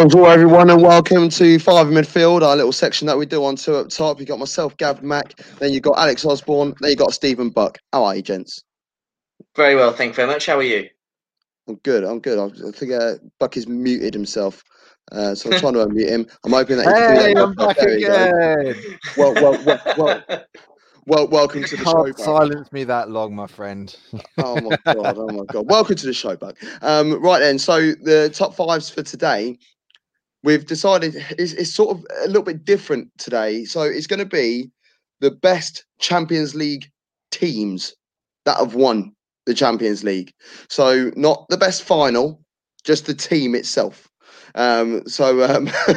Bonjour, everyone, and welcome to Five Midfield, our little section that we do on two up top. You got myself, Gav Mack, then you got Alex Osborne, then you got Stephen Buck. How are you, gents? Very well, thank you very much. How are you? I'm good. I'm good. I think uh, Buck has muted himself, uh, so I'm trying to unmute him. I'm hoping that. Hey, I'm back again. Well, well, well, well, well, welcome to the show. Can't silence me that long, my friend. oh my god! Oh my god! Welcome to the show, Buck. Um, right then, so the top fives for today we've decided it's, it's, sort of a little bit different today. So it's going to be the best Champions League teams that have won the Champions League. So not the best final, just the team itself. Um, so um,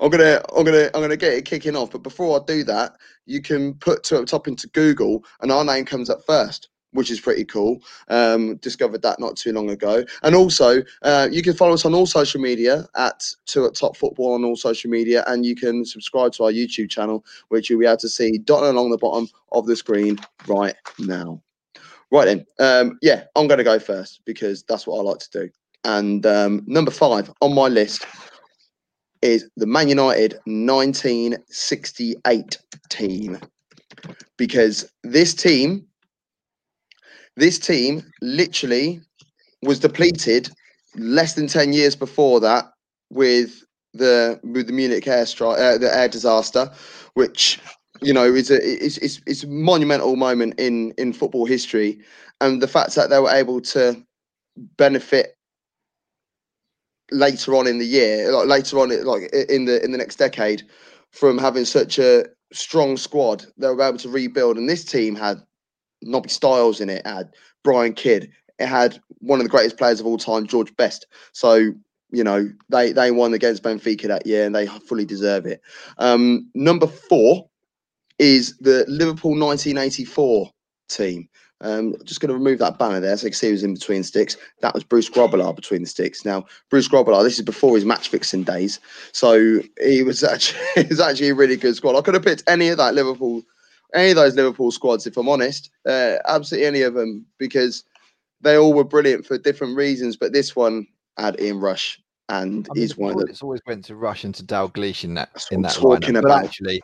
I'm gonna I'm gonna I'm gonna get it kicking off. But before I do that, you can put to up top into Google, and our name comes up first which is pretty cool. Um, discovered that not too long ago. And also, uh, you can follow us on all social media at Two Up Top Football on all social media, and you can subscribe to our YouTube channel, which you'll be able to see dotted along the bottom of the screen right now. Right then, um, yeah, I'm going to go first because that's what I like to do. And um, number five on my list is the Man United 1968 team because this team this team literally was depleted less than 10 years before that with the with the Munich air strike, uh, the air disaster, which you know is a is, is, a monumental moment in in football history, and the fact that they were able to benefit later on in the year, like later on, like in the in the next decade, from having such a strong squad, they were able to rebuild, and this team had Nobby Stiles in it, had Brian Kidd, it had one of the greatest players of all time, George Best. So you know they they won against Benfica that year, and they fully deserve it. Um, number four is the Liverpool 1984 team. Um, just going to remove that banner there so you can see who's in between sticks. That was Bruce Grobbelaar between the sticks. Now, Bruce Grobbelaar, this is before his match fixing days. So he was actually, he was actually a really good squad. I could have picked any of that Liverpool any of those Liverpool squads, if I'm honest, uh, absolutely any of them, because they all were brilliant for different reasons. But this one had Ian Rush, and I mean, he's one of the. It's always went to Rush and to Dalglish in that in that talking lineup. about. But actually,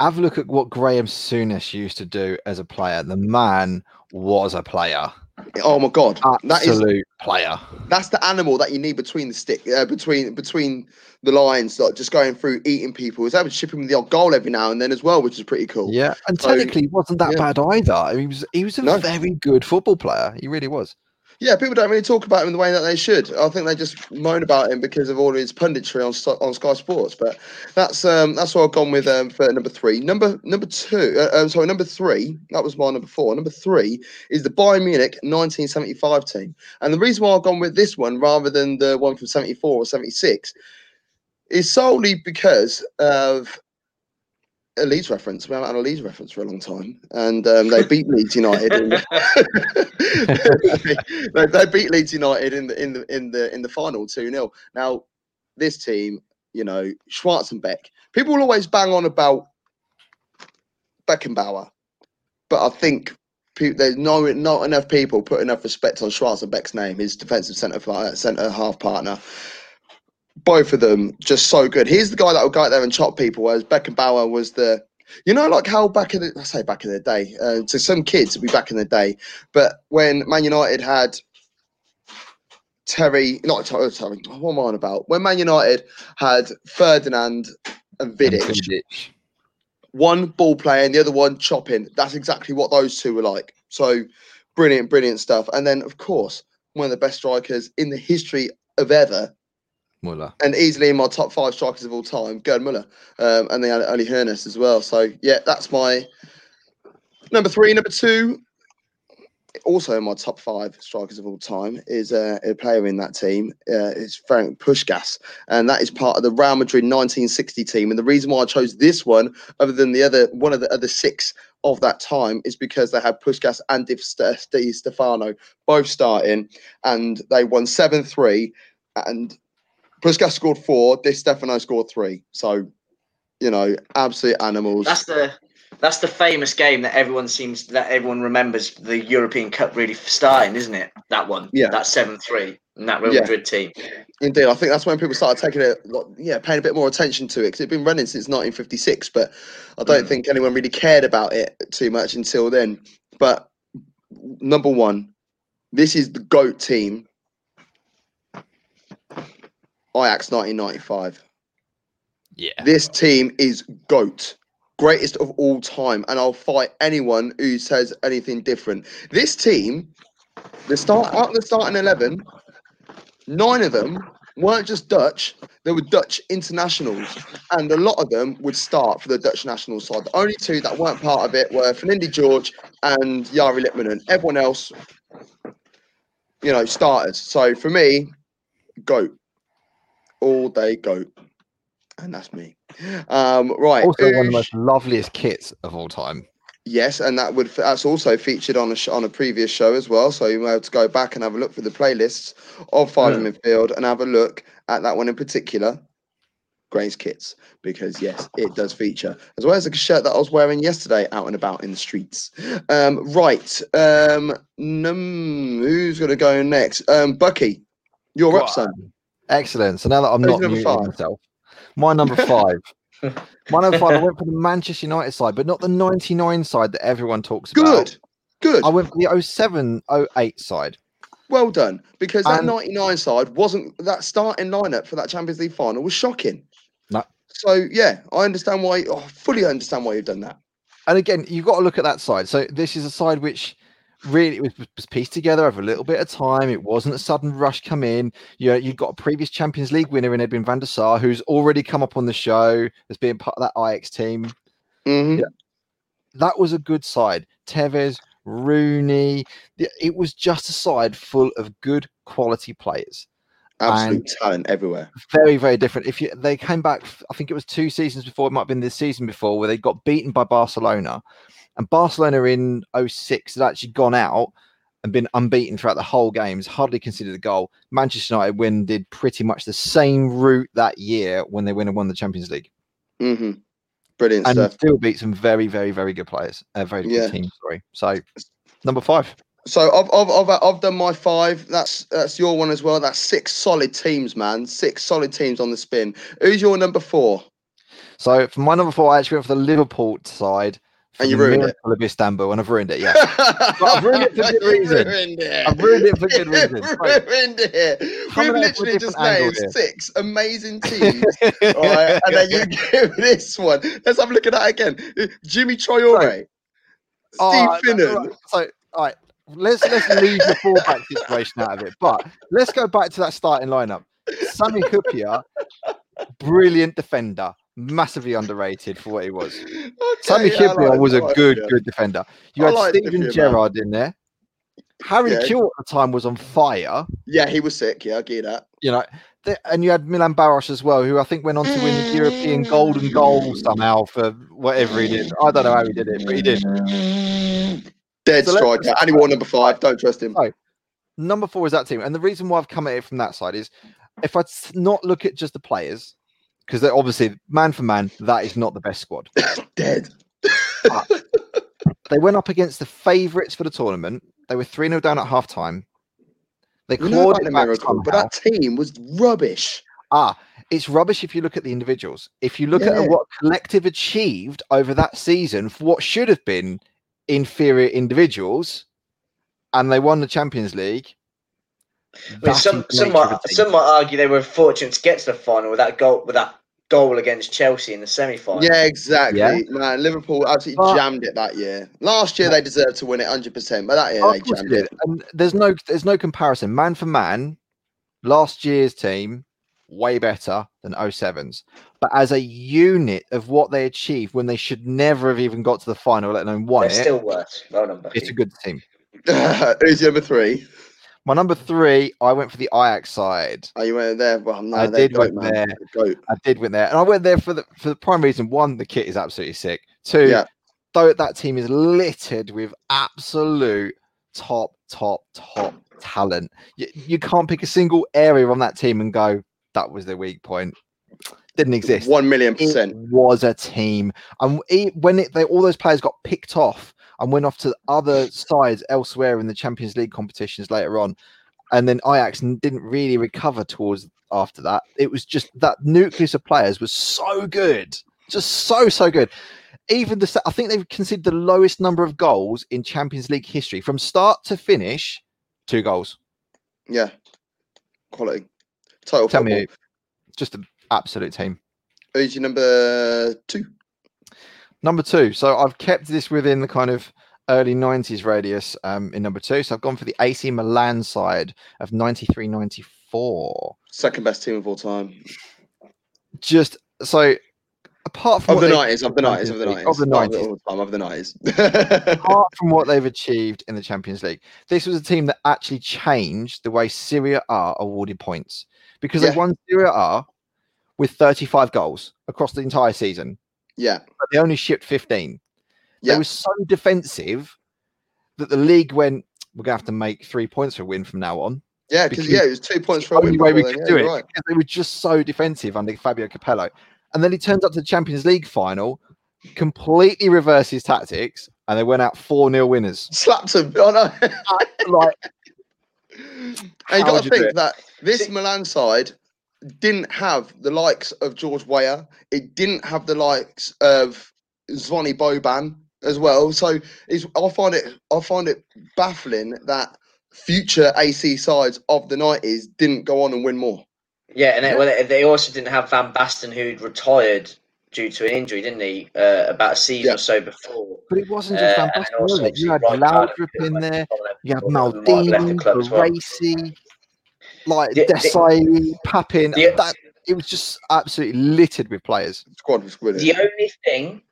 have a look at what Graeme Souness used to do as a player. The man was a player. Oh my god, absolute that is, player. That's the animal that you need between the stick, uh, between between the lines, like just going through eating people. He's able to chip him the odd goal every now and then as well, which is pretty cool. Yeah, and so, technically, wasn't that yeah. bad either. He was he was a no. very good football player. He really was. Yeah, people don't really talk about him the way that they should. I think they just moan about him because of all his punditry on on Sky Sports. But that's um, that's what I've gone with um, for number three. Number number two, uh, um, sorry, number three. That was my number four. Number three is the Bayern Munich 1975 team, and the reason why I've gone with this one rather than the one from 74 or 76 is solely because of a Leeds reference. We haven't had a Leeds reference for a long time, and um, they beat Leeds United. In the, they, they, beat Leeds United in the in the in the in the final two 0 Now, this team, you know, Schwarzenbeck. People will always bang on about Beckenbauer, but I think there's no not enough people put enough respect on Schwarzenbeck's name, his defensive centre centre half partner both of them just so good. He's the guy that would go out there and chop people, whereas Beckenbauer was the, you know, like how back in the, I say back in the day, uh, to some kids it'd be back in the day, but when Man United had Terry, not Terry, what am I on about? When Man United had Ferdinand and Vidic, and Vidic. one ball playing, the other one chopping. That's exactly what those two were like. So brilliant, brilliant stuff. And then, of course, one of the best strikers in the history of ever, Muller. And easily in my top five strikers of all time, Gerd Muller. Um, and then Uli Hoeness as well. So, yeah, that's my number three. Number two, also in my top five strikers of all time, is uh, a player in that team. Uh, it's Ferenc Puskas. And that is part of the Real Madrid 1960 team. And the reason why I chose this one, other than the other one of the other six of that time, is because they had Puskas and Di Stefano both starting. And they won 7 3. And Puskas scored four. Di Stefano scored three. So, you know, absolute animals. That's the that's the famous game that everyone seems that everyone remembers the European Cup really starting, isn't it? That one. Yeah. That seven three. and that Real Yeah. Madrid team. Indeed, I think that's when people started taking it, like, yeah, paying a bit more attention to it because it'd been running since 1956. But I don't Mm. think anyone really cared about it too much until then. But number one, this is the goat team. Ajax 1995. Yeah. This team is GOAT, greatest of all time, and I'll fight anyone who says anything different. This team, the start out of the starting 11, nine of them weren't just Dutch; they were Dutch internationals, and a lot of them would start for the Dutch national side. The only two that weren't part of it were Finidi George and Jari Litmanen. Everyone else, you know, starters. So for me, GOAT, all day GOAT and that's me. Um, right. Also, one of the most loveliest kits of all time. Yes, and that would that's also featured on a sh- on a previous show as well. So you may have to go back and have a look for the playlists of Five in Midfield and have a look at that one in particular, Gray's kits, because yes, it does feature as well as a shirt that I was wearing yesterday out and about in the streets. Um, right. Um, num- who's gonna go next? Um, Bucky, you're up, son. Excellent. So now that I'm Who's not muting five? myself, my number five. my number five. I went for the Manchester United side, but not the '99 side that everyone talks about. Good, good. I went for the 07 08 side. Well done, because that And- 99 side wasn't that starting lineup for that Champions League final was shocking. No. So yeah, I understand why. I fully understand why you've done that. And again, you've got to look at that side. So this is a side which really was, was pieced together over a little bit of time. It wasn't a sudden rush come in. You know, you've got a previous Champions League winner in Edwin van der Sar, who's already come up on the show as being part of that Ajax team. Mhm. Yeah. That was a good side. Tevez, Rooney. It was just a side full of good quality players. Absolute talent everywhere. very very different if you they came back I think it was two seasons before it might have been this season before where they got beaten by barcelona and barcelona in 06 had actually gone out and been unbeaten throughout the whole games hardly considered a goal manchester united win did pretty much the same route that year when they went and won the champions league hmm Brilliant and stuff. still beat some very very very good players a very good Yeah. team sorry so number five So I've, I've I've I've done my five. That's that's your one as well. That's six solid teams, man. Six solid teams on the spin. Who's your number four? so for my number four i actually went for the liverpool side And you ruined it. Of istanbul and i've ruined it yeah I've ruined it for good reason. ruined it. I've ruined it for good reason. Right. ruined it. We've at it from a literally just named six amazing teams, right? and then you give this one. Let's have a look at that again. Djimi Traore, Steve Oh, Finnan. right, So, all right, let's let's leave the fullback situation out of it. But let's go back to that starting lineup. Sami Hyypia, brilliant defender, massively underrated for what he was. Okay, Sami yeah, Hyypia like was a good, good defender. You I had like Steven Gerrard in there. Harry Yeah. At the time was on fire. Yeah, he was sick. Yeah, I get that. You know, th- and you had Milan Baros as well, who I think went on to win the European Golden Goal mm. somehow for whatever he did. I don't know how he did it, but he did. Dead So striker. And he wore number five. Don't trust him. Number four is that team. And the reason why I've come at it from that side is if I not look at just the players, because obviously man for man, that is not the best squad. Dead. They went up against the favourites for the tournament. They were 3 0 down at half time. They We clawed about it the back miracle, but that team was rubbish. Ah, it's rubbish if you look at the individuals. If you look Yeah. at what collective achieved over that season for what should have been inferior individuals, and they won the Champions League. I mean, some some might some might argue they were fortunate to get to the final with that goal with that goal against Chelsea in the semi final. Yeah, exactly. Yeah. Man, Liverpool absolutely But- jammed it that year. Last year they deserved to win it 100%, but that year they jammed it it. And there's no there's no comparison. Man for man, last year's team way better than 07's. But as a unit of what they achieved when they should never have even got to the final, let alone won They're it, still worse. Well done, Bucky. it's a good team. Who's number three? My number three, I went for the Ajax side. Oh, you went there? Well, no, I did goat, went man. there. Goat. I did went there, and I went there for the for the prime reason. One, the kit is absolutely sick. Two, Yeah. though that team is littered with absolute top, top, top talent. You, you can't pick a single area on that team and go, that was their weak point. Didn't exist. One million It percent. was a team, and it, when it, they, all those players got picked off and went off to other sides elsewhere in the Champions League competitions later on, and then Ajax didn't really recover towards after that. It was just that nucleus of players was so good, just so so good. Even the I think they've conceded the lowest number of goals in Champions League history from start to finish, two goals. Yeah, quality. Total Tell football. me, just an absolute team. Who's your number two? Number two. So I've kept this within the kind of early 90s radius um, in number two. So I've gone for the AC Milan side of 93 94. Second best team of all time. Just so apart from Of the nineties, of the nineties, of the nineties. Of the 90s. Of the nineties. apart from what they've achieved in the Champions League, this was a team that actually changed the way Serie A awarded points because Yeah. they won Serie A with 35 goals across the entire season, yeah, but they only shipped 15. Yeah. They were so defensive that the league went, we're going to have to make three points for a win from now on. yeah, because yeah, it was two points for a win. way we could then, do yeah, it Right. they were just so defensive under Fabio Capello. And then he turns up to the Champions League final, completely reversed his tactics, and they went out 4 0 winners. Slapped him. Oh no. like, And you got to think that this See- Milan side didn't have the likes of George Weah. It didn't have the likes of Zvonny Boban as well. So it's, I find it I find it baffling that future AC sides of the nineties didn't go on and win more. Yeah, and They, well, they- they also didn't have Van Basten, who'd retired due to an injury, didn't he? Uh, about a season Yeah. or so before. but it wasn't just Uh, Van Basten, also was it? obviously You had Rijkaard, Laudrup in there, you had before, who have Maldini, club well. Racy, like The- the- Desailly, Papin. The- that it was just absolutely littered with players. Squad was brilliant. The only thing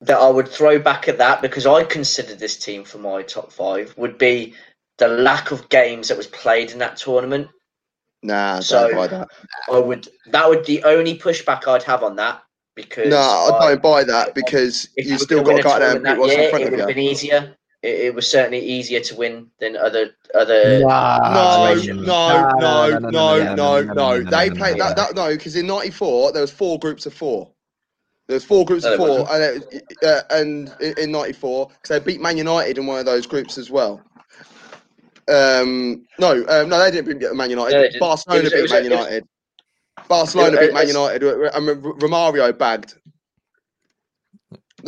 that I would throw back at that, because I consider this team for my top five, would be the lack of games that was played in that tournament. Nah, So- don't buy that. I would that would the only pushback I'd have on that because No, I I- don't buy that because you still got to go out there and beat what's that in year, front it of would have been easier it, it, was certainly easier to win than other other. No, no, no, no, no, no. They played that, that no, because in '94 there was four groups of four. There was four groups of four, and, it, uh, and in '94 because they beat Man United in one of those groups as well. Um, no, um, no, they didn't beat Man United. No, Barcelona was, beat Man United. Barcelona beat Man United, and Romario bagged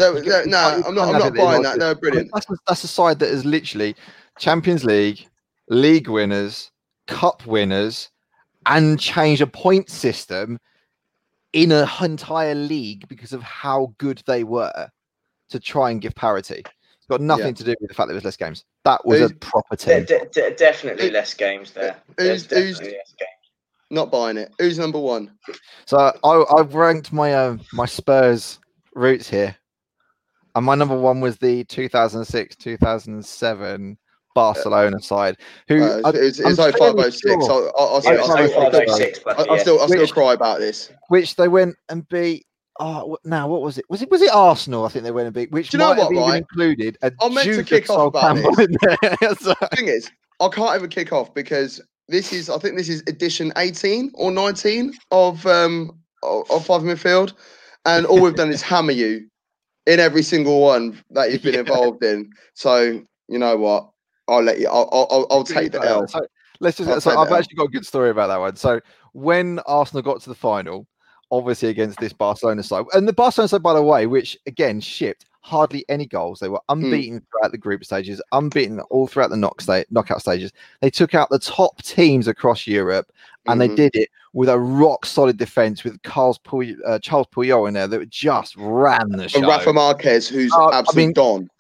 no, no, no, I'm not. I'm not buying that. lost They're it. brilliant. That's a, that's a side that is literally Champions League, league winners, cup winners, and change a point system in a entire league because of how good they were to try and give parity. It's got nothing to do with the fact that there was less games. That was a Who's- proper De- team. de- de- definitely Who- less games there. who's- There's who's- less games. Not buying it. Who's number one? So I, I've ranked my uh, my Spurs roots here, and my number one was the 2006 2007 Barcelona side, who Uh, I- it's it's, I'm it's fairly 0506. sure. I'll, I'll, I'll, still- I'll, sorry, still- I'll, 0506, but I'll, I'll yeah. still I'll still Which- cry about this. which they went and beat. Oh, now what was it? Was it was it Arsenal? I think they went and beat. Which Do you know might have what, even right? included a I meant to kick off about Sol Campbell in there. So- thing is, I can't even kick off because this is I think this is edition 18 or 19 of um of, of five midfield, and all we've done is hammer you in every single one that you've been Yeah. involved in. So you know what? I'll let you. I'll I'll, I'll, take the L. So let's just. I'll so I've actually got a good story about that one. So when Arsenal got to the final, obviously against this Barcelona side, and the Barcelona side, by the way, which again shipped hardly any goals. They were Hmm. unbeaten throughout the group stages, unbeaten all throughout the knock sta- knockout stages. They took out the top teams across Europe, and they Mhm. did it with a rock solid defense with Carlos Puy- uh, Charles Puyol in there that just ran the show. And Rafa Marquez, who's I absolutely mean, gone.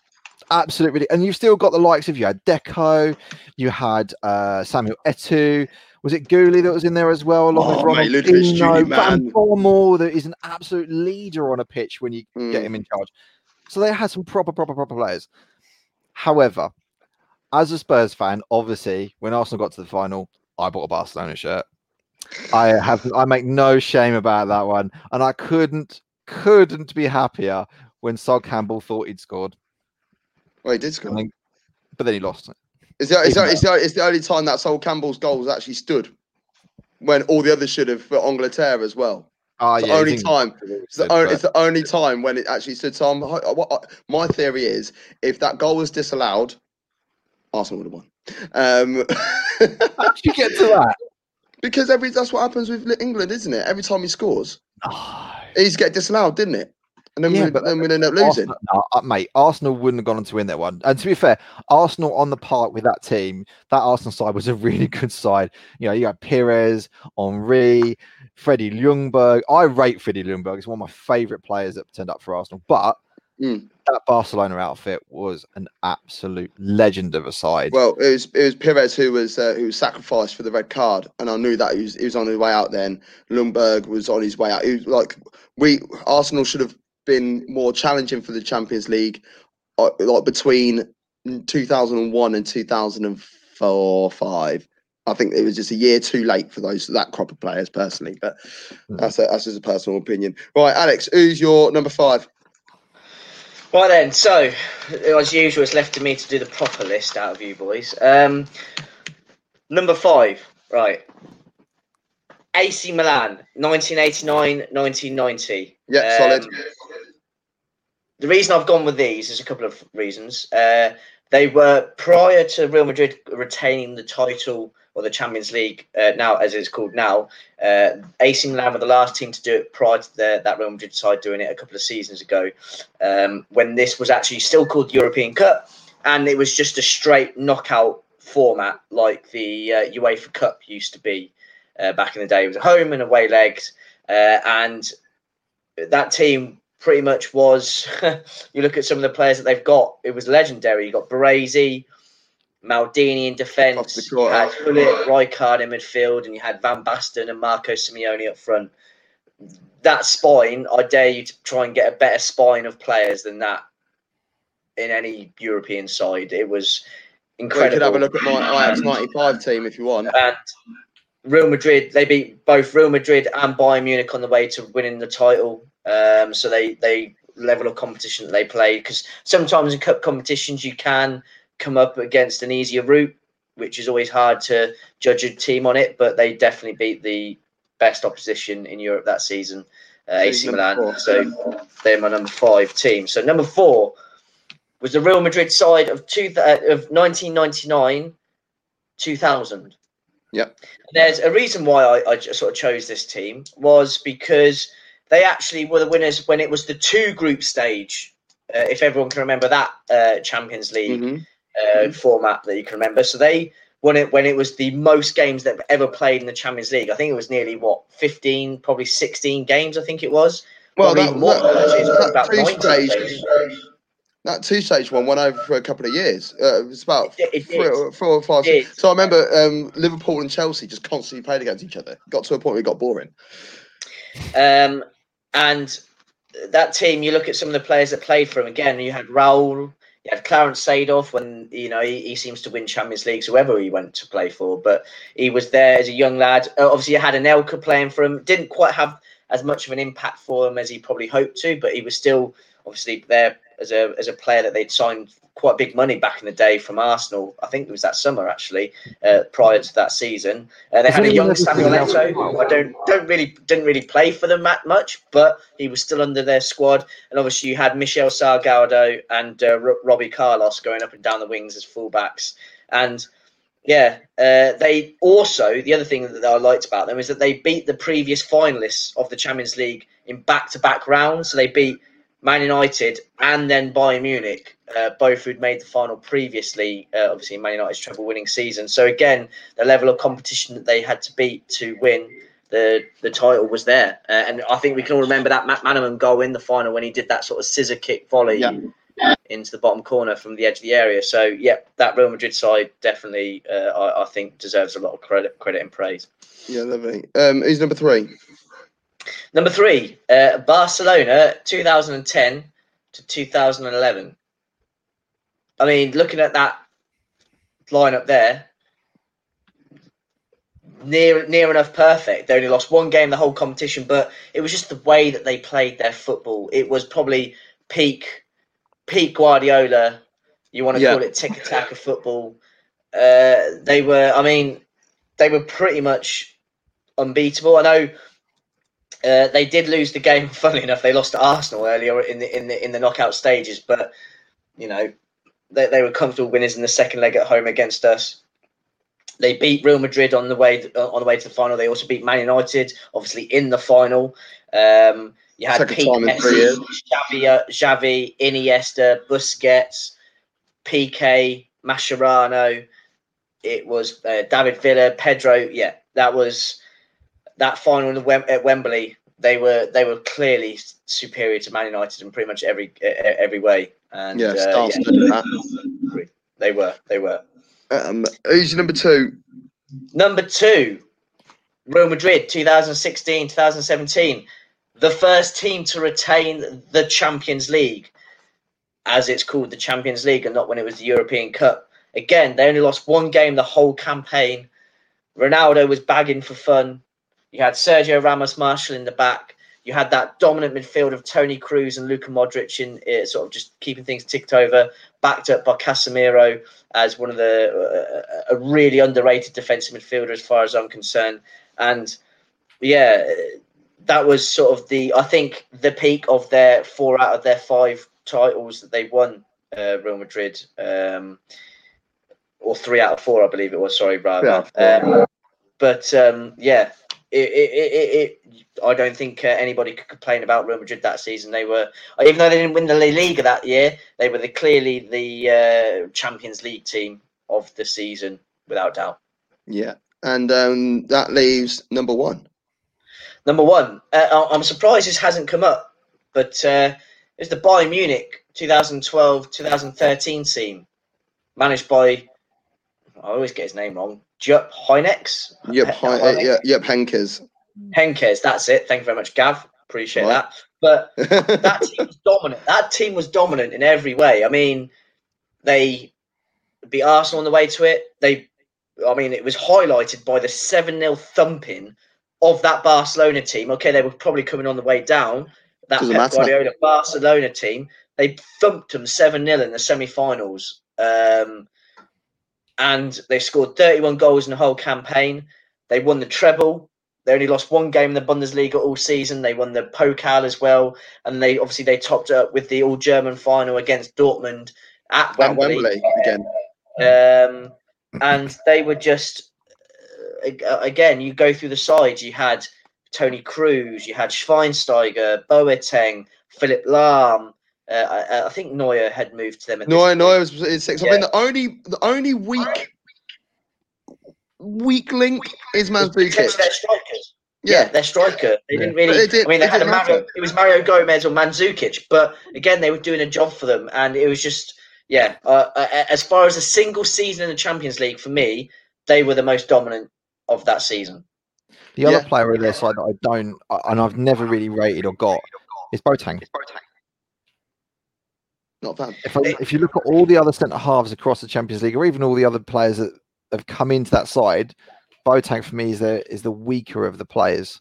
absolutely and you've still got the likes of you had deco you had uh samuel Eto'o was it Gooley that was in there as well along Oh, with mate, Ronald Ludovic Giuly, Van. Bommel that is an absolute leader on a pitch when you get Mm. him in charge so they had some proper proper proper players however as a spurs fan obviously when arsenal got to the final i bought a barcelona shirt i have i make no shame about that one and i couldn't couldn't be happier when Sol Campbell thought he'd scored Well, he did score. I think- but then he lost it. It's the, it's, the, the, it's the only time that Sol Campbell's goals actually stood when all the others should have for Angleterre as well. Oh, It's the only time. It's the, only, it's the only time when it actually stood. So I'm, I- what I- my theory is if that goal was disallowed, Arsenal would have won. Um, How did you get to that? because every that's what happens with England, isn't it? Every time he scores, Oh, he's get disallowed, didn't it? And then, Yeah, we, but then we'd end up losing. Arsenal, no, uh, mate, Arsenal wouldn't have gone on to win that one. And to be fair, Arsenal on the park with that team, that Arsenal side was a really good side. You know, you got Pires, Henry, Freddie Ljungberg. I rate Freddie Ljungberg. He's one of my favourite players that turned up for Arsenal. But Mm. That Barcelona outfit was an absolute legend of a side. Well, it was it was Pires who was uh, who was sacrificed for the red card, and I knew that he was he was on his way out. Then Ljungberg was on his way out. He was like we Arsenal should have been more challenging for the Champions League, uh, like between 2001 and 2004 five. I think it was just a year too late for those that crop of players personally, but Mm. that's a, that's just a personal opinion. Right, Alex, who's your number five? Right then, so as usual, it's left to me to do the proper list out of you boys. Um, number five, right. AC Milan, 1989 1990. Yeah, solid. Um, The reason I've gone with these is a couple of reasons. Uh, they were prior to Real Madrid retaining the title or the Champions League, uh, now as it's called now. Uh, AC Milan were the last team to do it prior to the, that Real Madrid side doing it a couple of seasons ago, um, when this was actually still called the European Cup, and it was just a straight knockout format like the uh, UEFA Cup used to be uh, back in the day. It was home and away legs, uh, and that team pretty much was. you look at some of the players that they've got; it was legendary. You got Baresi, Maldini in defence, you had huh? Gullit, Rijkaard in midfield, and you had Van Basten and Marco Simone up front. That spine, I dare you to try and get a better spine of players than that in any European side. It was Well, you incredible. could have a look at my Ajax 95 team if you want. and Real Madrid, they beat both Real Madrid and Bayern Munich on the way to winning the title. Um, so they they level of competition that they play because sometimes in cup competitions you can come up against an easier route, which is always hard to judge a team on it. But they definitely beat the best opposition in Europe that season, uh, AC Milan. four. So they're my number five team. So number four was the Real Madrid side of two uh, of 1999 2000 Yeah, there's a reason why I, I sort of chose this team was because they actually were the winners when it was the two group stage. Uh, if everyone can remember that uh, Champions League Mhm. uh, format that you can remember, so they won it when it was the most games that ever played in the Champions League. I think it was nearly what 15, probably 16 games. I think it was. Well, that, more, that, actually. That two stage, that two stage one went over for a couple of years. Uh, it was about It- it three, four or five. So I remember um, Liverpool and Chelsea just constantly played against each other. Got to a point where it got boring. Um, and that team, you look at some of the players that played for him. Again, you had Raul, you had Clarence Seedorf when you know he, he seems to win Champions Leagues, whoever he went to play for. But he was there as a young lad. Uh, obviously, you had Anelka playing for him. Didn't quite have as much of an impact for him as he probably hoped to, but he was still obviously there as a as a player that they'd signed quite big money back in the day from Arsenal. I think it was that summer actually, uh, prior to that season. Uh, they had a young Samuel Eto'o. I don't don't really didn't really play for them that much, but he was still under their squad. And obviously, you had Michel Salgado and uh, Ro- Robbie Carlos going up and down the wings as fullbacks. And yeah, uh, they also the other thing that I liked about them is that they beat the previous finalists of the Champions League in back-to-back rounds. So they beat Man United and then Bayern Munich, uh, both who'd made the final previously. Uh, obviously, Man United's treble-winning season. So again, the level of competition that they had to beat to win the the title was there. Uh, and I think we can all remember that Matt Manaman goal in the final when he did that sort of scissor kick volley Yeah. into the bottom corner from the edge of the area. So yeah, that Real Madrid side definitely uh, I, I think deserves a lot of credit credit and praise. Yeah, lovely. Um, who's number three? Number three, uh, Barcelona, 2010 to 2011. I mean, looking at that lineup there, near near enough perfect. They only lost one game the whole competition, but it was just the way that they played their football. It was probably peak peak Guardiola. You want to Yeah. call it tiki-taka of football. Uh, they were, I mean, they were pretty much unbeatable. I know uh, they did lose the game. Funnily enough, they lost to Arsenal earlier in the in the in the knockout stages. But you know, they, they were comfortable winners in the second leg at home against us. They beat Real Madrid on the way on the way to the final. They also beat Man United, obviously in the final. Um, you had Second Pete time in three Messi. Xavi, uh, Xavi, Iniesta, Busquets, Piqué, Mascherano. It was uh, David Villa, Pedro. Yeah, that was that final in the Wem- at Wembley. They were they were clearly superior to Man United in pretty much every every way. And Yeah, uh, yeah, they were they were. Um, who's number two? Number two, Real Madrid, 2016, 2017. The first team to retain the Champions League, as it's called the Champions League, and not when it was the European Cup. Again, they only lost one game the whole campaign. Ronaldo was bagging for fun. You had Sergio Ramos Marshall in the back. You had that dominant midfield of Toni Kroos and Luka Modric in uh, sort of just keeping things ticked over, backed up by Casemiro as one of the uh, a really underrated defensive midfielder as far as I'm concerned. And yeah, that was sort of the I think the peak of their four out of their five titles that they won. Uh, Real Madrid, um, or three out of four, I believe it was. Sorry, Brad. Three out of four. Um, but um, yeah, it, it, it, it, I don't think uh, anybody could complain about Real Madrid that season. They were, even though they didn't win the La Liga that year, they were the, clearly the uh, Champions League team of the season, without doubt. Yeah, and um, that leaves number one. Number one, uh, I'm surprised this hasn't come up, but uh, it's the Bayern Munich 2012-2013 team, managed by I always get his name wrong. Jupp Heynckes. Yep, Heynckes? yeah, yep, Henkers. Henkes. That's it. Thank you very much, Gav. Appreciate Right. that. But that team was dominant. That team was dominant in every way. I mean, they beat Arsenal on the way to it. They, I mean, it was highlighted by the seven 0 thumping of that Barcelona team. Okay, they were probably coming on the way down. That Doesn't Pep. Guardiola Barcelona team, they thumped them seven 0 in the semi-finals, um, and they scored thirty one goals in the whole campaign. They won the treble. They only lost one game in the Bundesliga all season. They won the Pokal as well, and they obviously they topped it up with the All German final against Dortmund at At Wembley. Wembley again. Um, and they were just uh, again. You go through the sides. You had Toni Kroos. You had Schweinsteiger, Boateng, Philipp Lahm. Uh, I, I think Neuer had moved to them. At this No, no, it was it's six. I mean, the only the only weak weak link is Because Mandzukic. they're strikers. Yeah, Yeah, their striker. They didn't really. it did- I mean, they it had a Mario. matter. It was Mario Gomez or Mandzukic, but again, they were doing a job for them, and it was just yeah. Uh, uh, as far as a single season in the Champions League, for me, they were the most dominant of that season. The other player on their side that I don't, and I've never really rated or got, is Boateng. Not bad. If, I, if you look at all the other centre halves across the Champions League, or even all the other players that have come into that side, Boateng for me is the is the weaker of the players.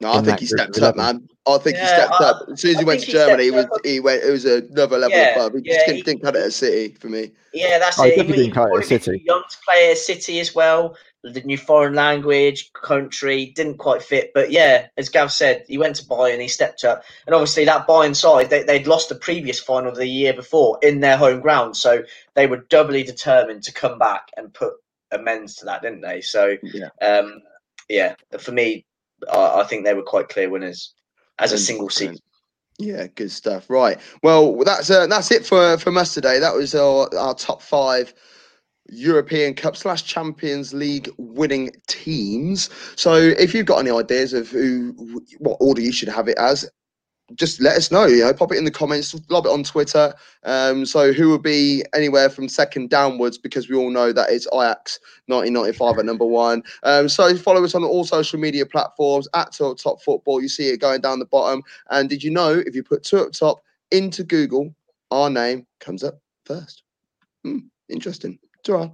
No, I think he stepped up, man. I think he stepped I- up. As soon as I he went to he Germany, he was he went. It was another level Yeah, above. He just didn't, he- didn't cut it at City for me. Yeah, that's Oh, he it. definitely Even- didn't cut it at even City. Young player, City as well. The new foreign language, country didn't quite fit, but yeah, as Gav said, he went to Bayern, he stepped up, and obviously that Bayern side they, they'd lost the previous final the year before in their home ground, so they were doubly determined to come back and put amends to that, didn't they? So Yeah, um, yeah, for me, I, I think they were quite clear winners as a single season. yeah, good stuff. Right. Well, that's uh, that's it for from us today. That was our, our top five European Cup slash Champions League winning teams. So, if you've got any ideas of who, what order you should have it as, just let us know. You know, pop it in the comments, lob it on Twitter. Um, so, who would be anywhere from second downwards? Because we all know that it's Ajax 1995 at number one. Um, so, follow us on all social media platforms at Talk Top Football. You see it going down the bottom. And did you know if you put two up top into Google, our name comes up first? Hmm, interesting. 这儿啊。